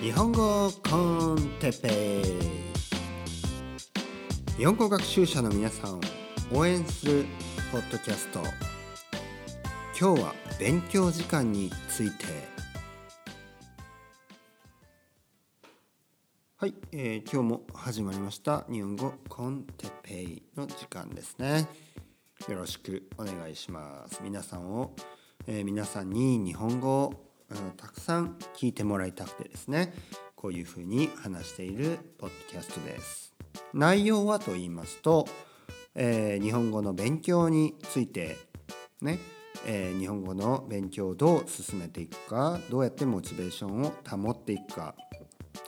日本語コンテッペ日本語学習者の皆さんを応援するポッドキャスト。今日は勉強時間について。はい、えー今日も始まりました日本語コンテペイの時間ですね。よろしくお願いします。皆さんを、えー皆さんに日本語を、うんたくさん聞いてもらいたくてですねこういうふうに話しているポッドキャストです。内容はと言いますと、えー日本語の勉強についてね、えー日本語の勉強をどう進めていくかどうやってモチベーションを保っていくか。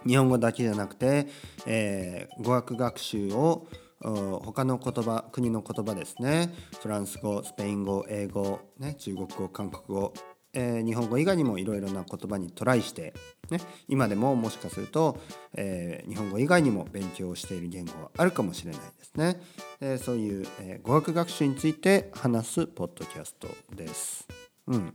日本語だけじゃなくて、えー語学学習を他の言葉国の言葉ですね。フランス語スペイン語英語、ね、中国語韓国語、えー日本語以外にもいろいろな言葉にトライして、ね、今でももしかすると、えー日本語以外にも勉強している言語はあるかもしれないですね。えーそういう、え語学学習について話すポッドキャストです。うん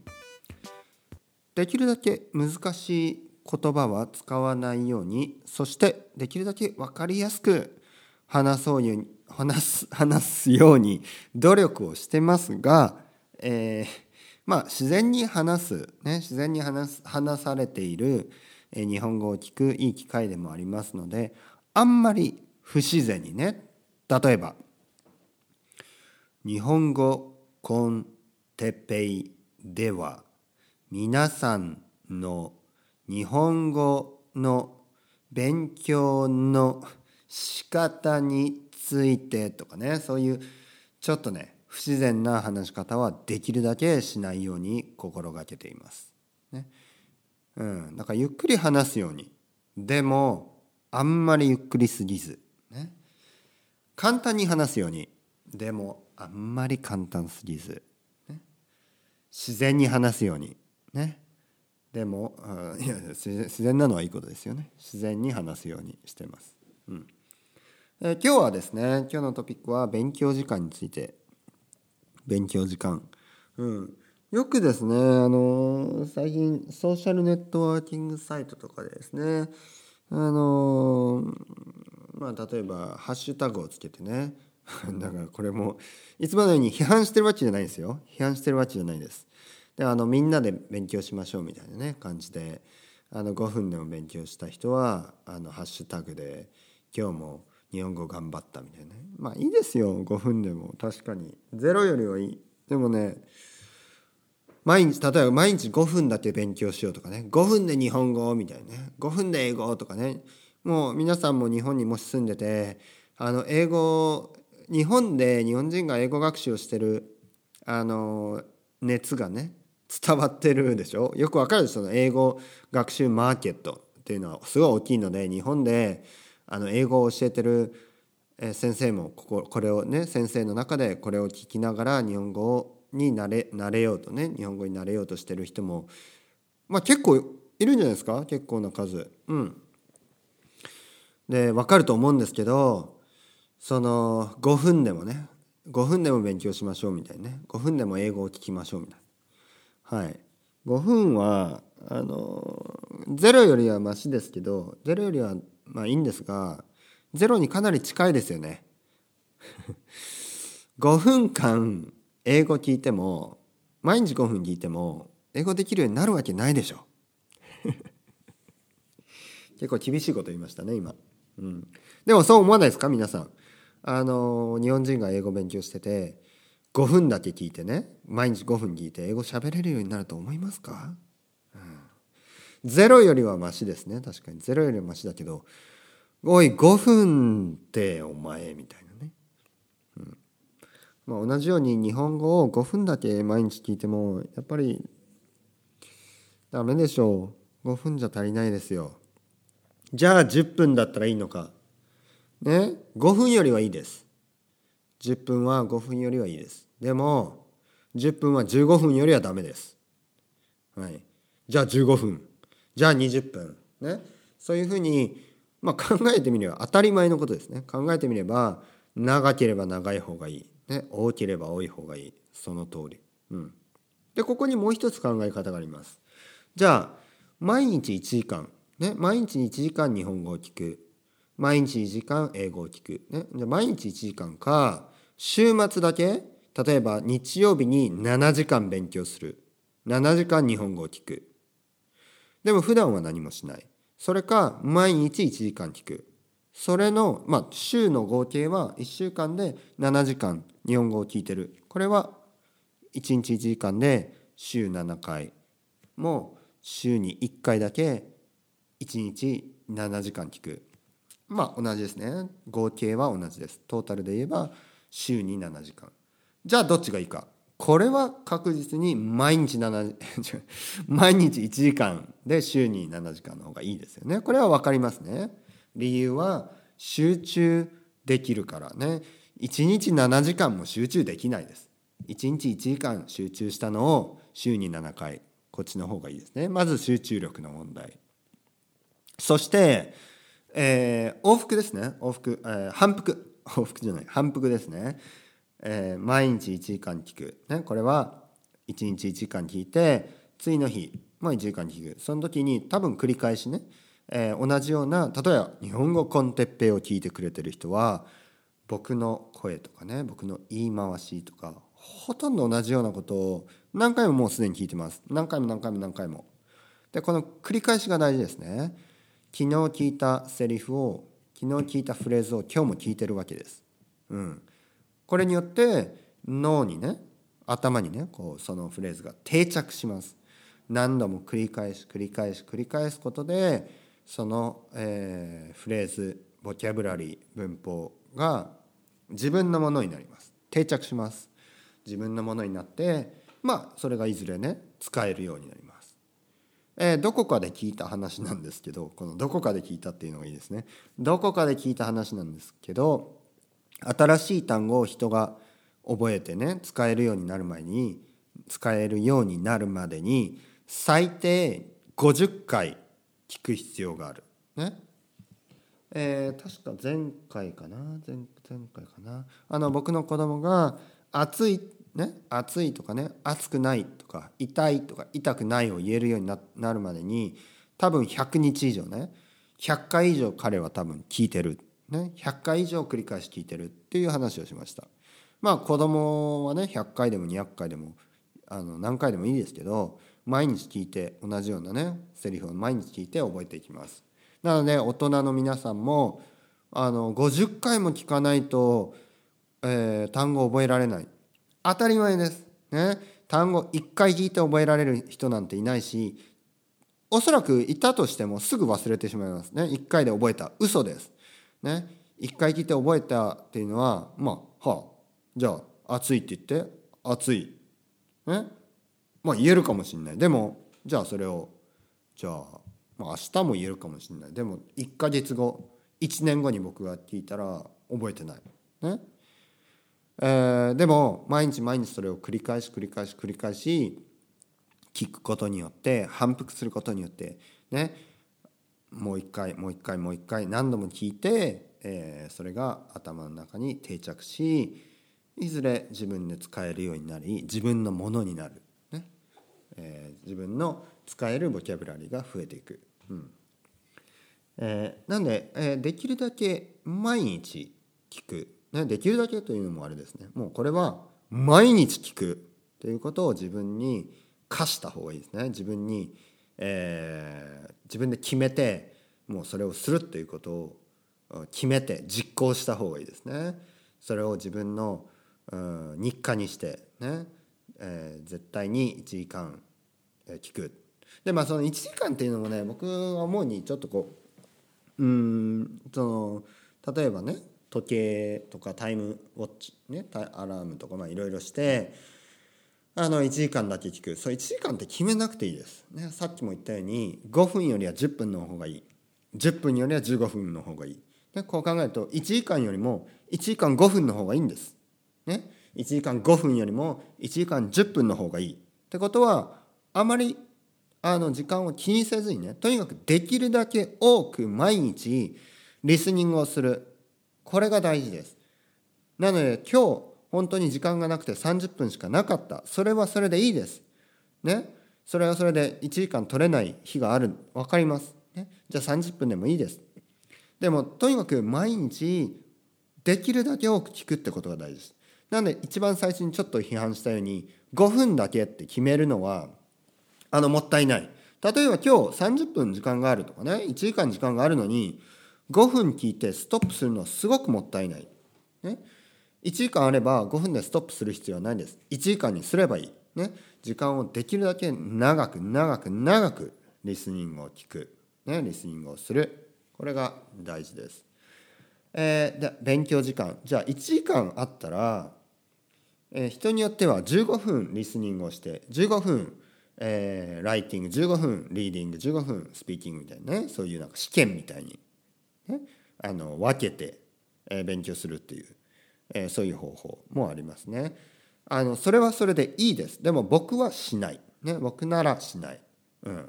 できるだけ難しい言葉は使わないようにそしてできるだけ分かりやすく話そうように話す 話すように努力をしてますが、えーまあ自然に話す、ね、自然に話す話されている、日本語を聞くいい機会でもありますのであんまり不自然にね例えば日本語コンテペイでは皆さんの日本語の勉強の仕方についてとかねそういうちょっとね不自然な話し方はできるだけしないように心がけています。ね。うん、だからゆっくり話すようにでもあんまりゆっくりすぎず、ね、簡単に話すようにでもあんまり簡単すぎず、ね、自然に話すように。ね。でもあいや自然自然なのはいいことですよね。自然に話すようにしてます、うん。え今日はですね今日のトピックは勉強時間について勉強時間。うん。よくですねあの最近ソーシャルネットワーキングサイトとかでですねあのまあ例えばハッシュタグをつけてね だからこれもいつものように批判してるわけじゃないですよ。批判してるわけじゃないです。であのみんなで勉強しましょうみたいなね感じであの5分でも勉強した人はあのハッシュタグで今日も日本語頑張ったみたいなね。まあいいですよ。5分でも。確かに。ゼロよりはいい。でもね毎日例えば毎日5分だけ勉強しようとかね。5分で日本語みたいなね。5分で英語とかね。もう皆さんも日本にもし住んでてあの英語日本で日本人が英語学習をしてるあの熱がね伝わってるでしょ？よくわかるでしょ？英語学習マーケットっていうのは。すごい大きいので日本であの英語を教えてる先生もこここれをね先生の中でこれを聞きながら日本語になれなれようとね日本語になれようとしてる人もまあ結構いるんじゃないですか？結構な数。うん、で分かると思うんですけどその5分でもね5分でも勉強しましょうみたいなね5分でも英語を聞きましょうみたいな。はい、5分はあのゼロよりはマシですけどゼロよりはまあいいんですがゼロにかなり近いですよね。5分間英語聞いても毎日5分聞いても英語できるようになるわけないでしょ。結構厳しいこと言いましたね今、うん。でもそう思わないですか皆さん。あの日本人が英語勉強してて5分だけ聞いてね毎日5分聞いて英語喋れるようになると思いますか、ゼロよりはマシですね。確かに。ゼロよりはマシだけどおい5分ってお前みたいなね、うん。まあ、同じように日本語を5分だけ毎日聞いてもやっぱりダメでしょう。5分じゃ足りないですよ。じゃあ10分だったらいいのか。ね？5分よりはいいです。10分は5分よりはいいです。でも10分は15分よりはダメです。はい。じゃあ15分。じゃあ20分ね。そういうふうに、まあ、考えてみれば当たり前のことですね。考えてみれば長ければ長い方がいい、ね、多ければ多い方がいい。その通り。うん。でここにもう一つ考え方があります。じゃあ毎日1時間。ね、毎日1時間日本語を聞く。毎日1時間英語を聞く、ね、じゃ毎日1時間か週末だけ例えば日曜日に7時間勉強する。7時間日本語を聞く。でも普段は何もしない。それか毎日1時間聞く。それのまあ週の合計は1週間で7時間日本語を聞いてる。これは1日1時間で週7回。も週に1回だけ1日7時間聞く。まあ同じですね。合計は同じです。トータルで言えば週に7時間。じゃあどっちがいいか。これは確実に毎日7 毎日1時間で週に7時間の方がいいですよね。これは分かりますね。理由は集中できるからね。1日7時間も集中できないです。1日1時間集中したのを週に7回。こっちの方がいいですね。まず集中力の問題。そして、えー、往復ですね。往復、えー、反復。往復じゃない。反復ですね、えー、毎日1時間聞く、ね、これは1日1時間聞いて次の日も1時間聞く。その時に多分繰り返しね、えー、同じような例えば日本語コンテッペイを聞いてくれてる人は僕の声とかね僕の言い回しとかほとんど同じようなことを何回ももうすでに聞いてます。何回も何回も何回も。でこの繰り返しが大事ですね。昨日聞いたセリフを昨日聞いたフレーズを今日も聞いてるわけです。うん、これによって脳にね頭にねこうそのフレーズが定着します。何度も繰り返し繰り返し繰り返すことでその、えー、フレーズボキャブラリー文法が自分のものになります定着します自分のものになってまあそれがいずれね使えるようになりますえー、どこかで聞いた話なんですけどこの「どこかで聞いた」っていうのがいいですね。どこかで聞いた話なんですけど新しい単語を人が覚えてね使えるようになる前に使えるようになるまでに最低50回聞く必要がある。ね。えー、確か前回かな？前前回かな？あの僕の子供が「暑い」ね、暑いとかね暑くないとか痛いとか痛くないを言えるようになるまでに多分100日以上ね100回以上彼は多分聞いてる、ね、100回以上繰り返し聞いてるっていう話をしました。まあ子供はね100回でも200回でもあの何回でもいいですけど毎日聞いて同じようなねセリフを毎日聞いて覚えていきます。なので大人の皆さんもあの50回も聞かないと、えー、単語を覚えられない。当たり前です。ね、単語1回聞いて覚えられる人なんていないしおそらくいたとしてもすぐ忘れてしまいますね。1回で覚えた。嘘です。ね、1回聞いて覚えたっていうのはまあはあじゃあ暑いって言って暑い。ね。まあ言えるかもしれない。でもじゃあそれをじゃあ、まあ、明日も言えるかもしれない。でも1ヶ月後1年後に僕が聞いたら覚えてない。ね。えー、でも毎日毎日それを繰り返し繰り返し繰り返し聞くことによって反復することによってね。もう一回もう一回もう一回何度も聞いて、えー、それが頭の中に定着しいずれ自分で使えるようになり自分のものになる、ね。えー、自分の使えるボキャブラリーが増えていく。うん。えー、なんで、えー、できるだけ毎日聞く。ね、できるだけというのもあれですね。もうこれは毎日聞くということを自分に課した方がいいですね。自分に、えー、自分で決めてもうそれをするということを決めて実行した方がいいですね。それを自分の、うん、日課にしてね、えー、絶対に1時間、え聞く。でまあその1時間っていうのもね僕は思うにちょっとこううんその例えばね時計とかタイムウォッチ、ね、アラームとかいろいろしてあの1時間だけ聞く。そう1時間って決めなくていいです、ね、さっきも言ったように5分よりは10分の方がいい。10分よりは15分の方がいいでこう考えると1時間よりも1時間5分の方がいいんです、ね、1時間5分よりも1時間10分の方がいいってことはあまりあの時間を気にせずにねとにかくできるだけ多く毎日リスニングをするこれが大事です。なので今日本当に時間がなくて30分しかなかった。それはそれでいいです。ね。それはそれで1時間取れない日がある。分かります。じゃあ30分でもいいですでもとにかく毎日できるだけ多く聞くってことが大事ですなので一番最初にちょっと批判したように5分だけって決めるのはあのもったいない例えば今日30分時間があるとかね1時間時間があるのに5分聞いてストップするのはすごくもったいない。ね、1時間あれば5分でストップする必要はないです。1時間にすればいい。ね、時間をできるだけ長く長く長くリスニングを聞く。ね、リスニングをする。これが大事です。えー、で勉強時間。じゃあ1時間あったら、えー、人によっては15分リスニングをして15分えー、ライティング15分リーディング15分スピーキングみたいなねそういうなんか試験みたいにね、あの分けて、え勉強するっていう、えそういう方法もありますね。あのそれはそれでいいです。でも僕はしない。ね、僕ならしない。うん、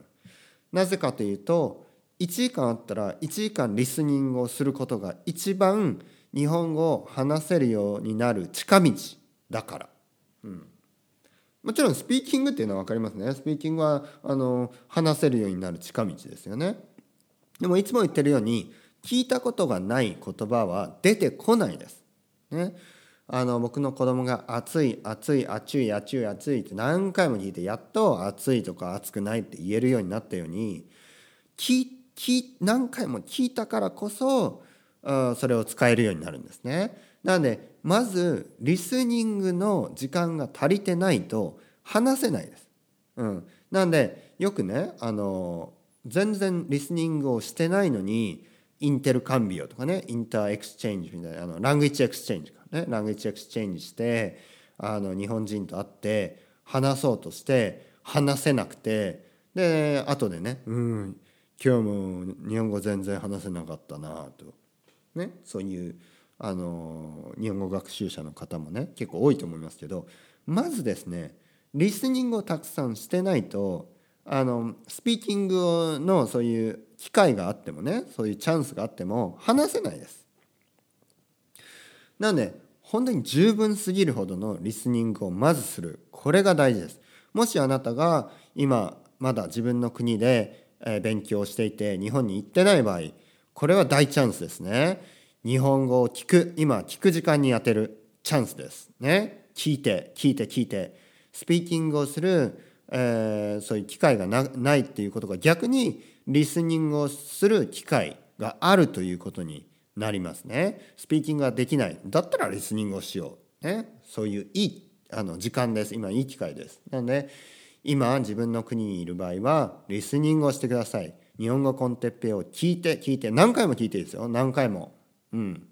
なぜかというと1時間あったら1時間リスニングをすることが一番日本語を話せるようになる近道だから。うんもちろんスピーキングっていうのは分かりますね。スピーキングはあの話せるようになる近道ですよね。でもいつも言ってるように聞いたことがない言葉は出てこないです。ね、あの僕の子供が「暑い暑い暑い暑い暑い」って何回も聞いてやっと「暑い」とか「暑くない」って言えるようになったように聞い何回も聞いたからこそそれを使えるようになるんですね。なのでまずリスニングの時間が足りてないと話せないです。うん、なんでよくねあの全然リスニングをしてないのに intercambio とかね inter exchange みたいなあの language exchange かね language exchange してあの日本人と会って話そうとして話せなくてで後でね「うん今日も日本語全然話せなかったな」とねそういうあの日本語学習者の方もね結構多いと思いますけどまずですねリスニングをたくさんしてないとあのスピーキングのそういう機会があってもねそういうチャンスがあっても話せないです。なので本当に十分すぎるほどのリスニングをまずするこれが大事です。もしあなたが今まだ自分の国で勉強していて日本に行ってない場合これは大チャンスですね。日本語を聞く今聞く時間に当てるチャンスです。ね。聞いて聞いて聞いてスピーキングをするえー、そういう機会がないっていうことが逆にリスニングをする機会があるということになりますね。スピーキングができないだったらリスニングをしよう、ね、そういういいあの時間です今いい機会です。なので今自分の国にいる場合はリスニングをしてください。日本語コンテッペイを聞いて聞いて何回も聞いていいですよ。何回も。うん。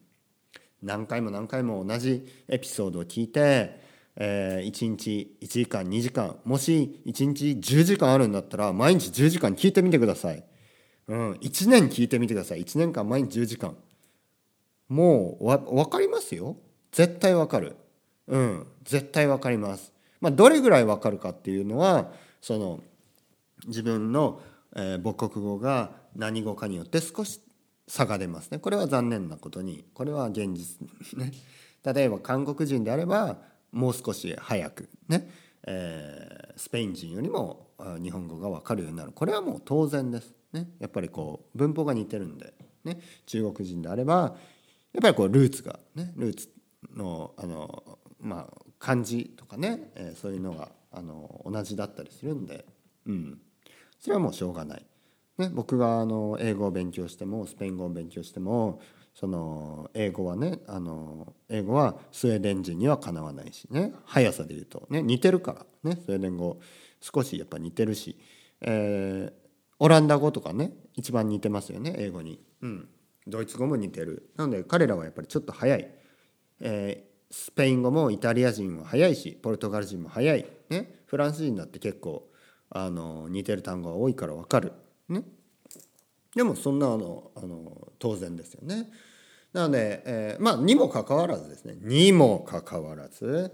何回も何回も同じエピソードを聞いてえー、1日1時間2時間もし1日10時間あるんだったら毎日10時間聞いてみてください、うん、1年聞いてみてください。1年間毎日10時間。もうわ分かりますよ。絶対分かる。うん。絶対分かります。まあどれぐらい分かるかっていうのはその自分の、え、母国語が何語かによって少し差が出ますね。これは残念なことに。これは現実ね。例えば韓国人であればもう少し早くね、えー、スペイン人よりも日本語が分かるようになる。これはもう当然です。ね、やっぱりこう文法が似てるんで、ね、中国人であればやっぱりこうルーツがねルーツのあの、まあ、漢字とかね、えー、そういうのがあの同じだったりするんで、うん、それはもうしょうがない。ね、僕があの英語を勉強してもスペイン語を勉強してもその英語はねあの英語はスウェーデン人にはかなわないしね。速さで言うとね似てるからね。スウェーデン語少しやっぱ似てるし、えー、オランダ語とかね一番似てますよね英語に、うん、ドイツ語も似てる。なので彼らはやっぱりちょっと早い、えー、スペイン語もイタリア人は早いしポルトガル人も早い、ね、フランス人だって結構あの似てる単語が多いから分かる、ね、でもそんなのあの当然ですよね。なので、えー、まあにもかかわらずですね。にもかかわらず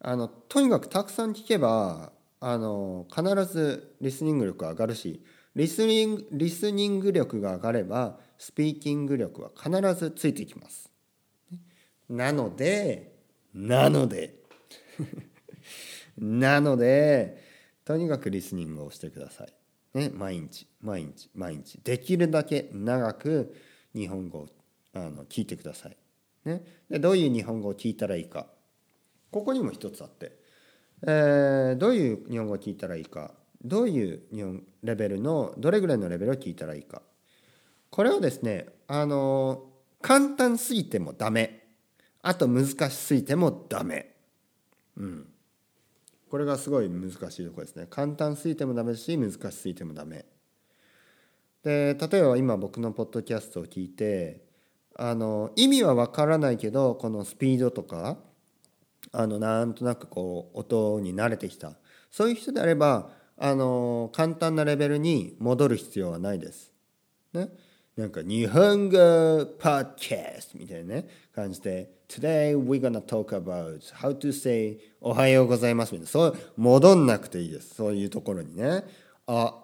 あのとにかくたくさん聞けばあの必ずリスニング力上がるしリスニングリスニング力が上がればスピーキング力は必ずついていきます。なのでなので。なのでとにかくリスニングをしてください。ね、毎日毎日毎日。できるだけ長く日本語をあの聞いてください。ね、でどういう日本語を聞いたらいいか。ここにも一つあって、えー、どういう日本語を聞いたらいいか。どういう日本レベルのどれぐらいのレベルを聞いたらいいか。これをですねあの簡単すぎてもダメ。あと難しすぎてもダメ。うん。これがすごい難しいとこですね。簡単すぎてもダメし難しすぎてもダメ。で例えば今僕のポッドキャストを聞いてあの意味は分からないけどこのスピードとかあのなんとなくこう音に慣れてきた。そういう人であればあの簡単なレベルに戻る必要はないです。ね、なんか日本語ポッドキャスみたいなね感じで Today we're gonna talk about how to say おはようございますみたいな。そう戻んなくていいです。そういうところにね。あ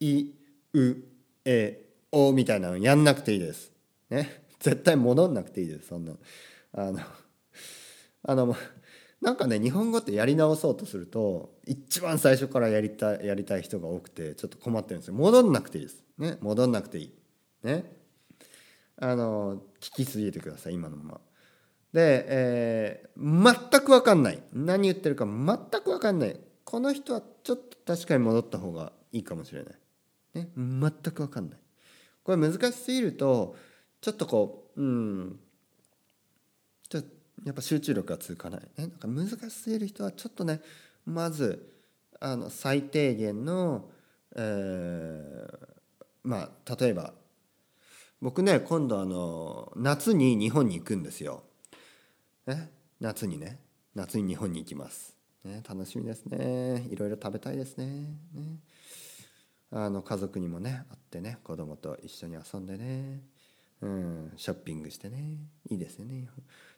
いうえおみたいなのやんなくていいです。ね。絶対戻んなくていいです。そんな。あのあのなんかね日本語ってやり直そうとすると一番最初からやりたいやりたい人が多くてちょっと困ってるんですよ。戻んなくていいです。ね。戻んなくていい。ね。あの聞きすぎてください今のまま。で、えー、全く分かんない。何言ってるか全く分かんない。この人はちょっと確かに戻った方がいいかもしれない、ね、全く分かんない。これ難しすぎるとちょっとこううんちょっとやっぱ集中力が続かない、ね、なんか難しすぎる人はちょっとねまずあの最低限の、えー、まあ例えば僕ね今度あの夏に日本に行くんですよ。ね、夏にね。夏に日本に行きます。ね、楽しみですね。いろいろ食べたいですね。ね。あの家族にもね会ってね子供と一緒に遊んでね、うん、ショッピングしてね。いいですよね。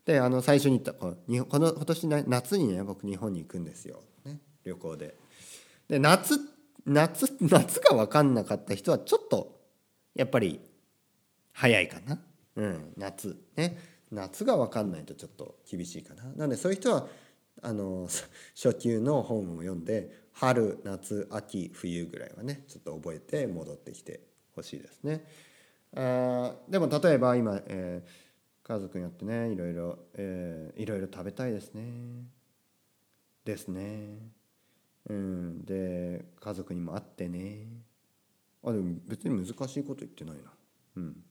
であの最初に言ったこのこの今年夏にね僕日本に行くんですよ、ね、旅行で。で夏夏夏が分かんなかった人はちょっとやっぱり早いかな、うん、夏。ね。夏が分かんないとちょっと厳しいかななのでそういう人はあの 初級の本を読んで春夏秋冬ぐらいはねちょっと覚えて戻ってきてほしいですね。あでも例えば今、えー、家族によってねいろいろ、えー、いろいろ食べたいですね。ですね。うん、で家族にも会ってね。あでも別に難しいこと言ってないな。うん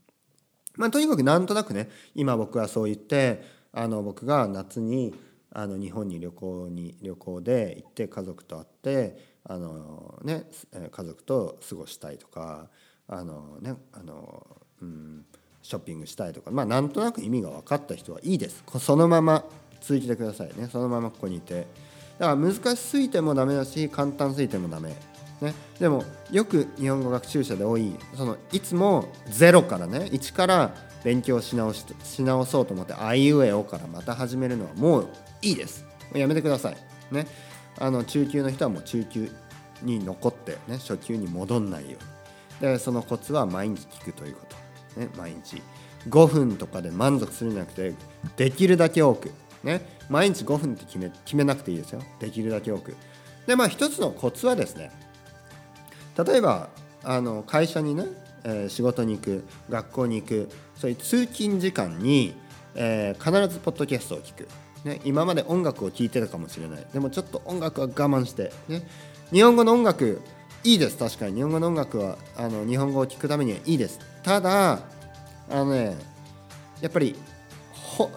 まあ、とにかくなんとなくね今僕はそう言ってあの僕が夏にあの日本に旅行に旅行で行って家族と会ってあの、ね、家族と過ごしたいとかあの、ねあのうん、ショッピングしたいとかまあなんとなく意味が分かった人はいいです。そのまま続けてくださいね。そのままここにいて。だから難しすぎてもダメだし簡単すぎてもダメ。ね、でもよく日本語学習者で多いそのいつもゼロからね1から勉強し直しし直そうと思ってあいうえおからまた始めるのはもういいです。やめてください。ね。あの中級の人はもう中級に残ってね初級に戻んないように。でそのコツは毎日聞くということ、ね、毎日。5分とかで満足するんじゃなくてできるだけ多く。ね。毎日5分って決め決めなくていいですよ。できるだけ多く。でまあ一つのコツはですね例えばあの会社にね、えー、仕事に行く学校に行くそういう通勤時間に、えー、必ずポッドキャストを聞く、ね、今まで音楽を聴いてたかもしれない。でもちょっと音楽は我慢して、ね、日本語の音楽いいです。確かに。日本語の音楽はあの日本語を聴くためにはいいです。ただあのねやっぱりほ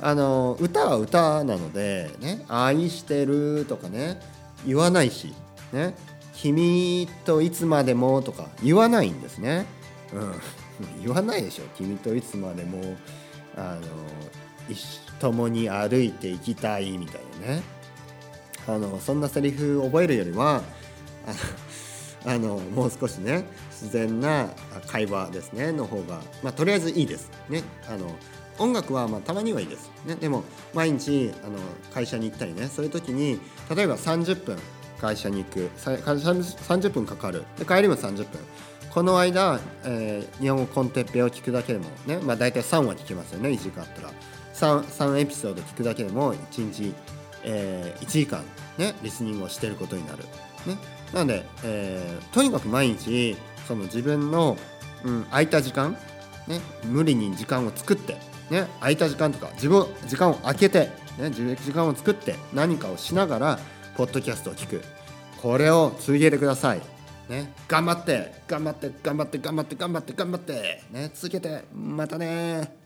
あの歌は歌なのでね「愛してる」とかね。言わないしね。君といつまでもとか言わないんですね。うん、言わないでしょ君といつまでもあの共に歩いていきたいみたいなねあのそんなセリフ覚えるよりはあのもう少しね自然な会話ですねの方が、まあ、とりあえずいいです。ね、あの音楽はまたまにはいいです。ね、でも毎日あの会社に行ったりねそういう時に例えば30分会社に行く。30分かかる。で帰りも30分この間、えー、日本語コンテッペを聞くだけでもね、まあ、大体3話聞きますよね1時間あったら。3, 3エピソード聞くだけでも1日、えー、1時間ねリスニングをしてることになる、ね、なので、えーとにかく毎日その自分の、うん、空いた時間、ね、無理に時間を作って、ね、空いた時間とか自分時間を空けて、ね、自分時間を作って何かをしながらポッドキャストを聞く。これを続けてください。ね、頑張って頑張って頑張って頑張って頑張って頑張って、ね、続けてまたね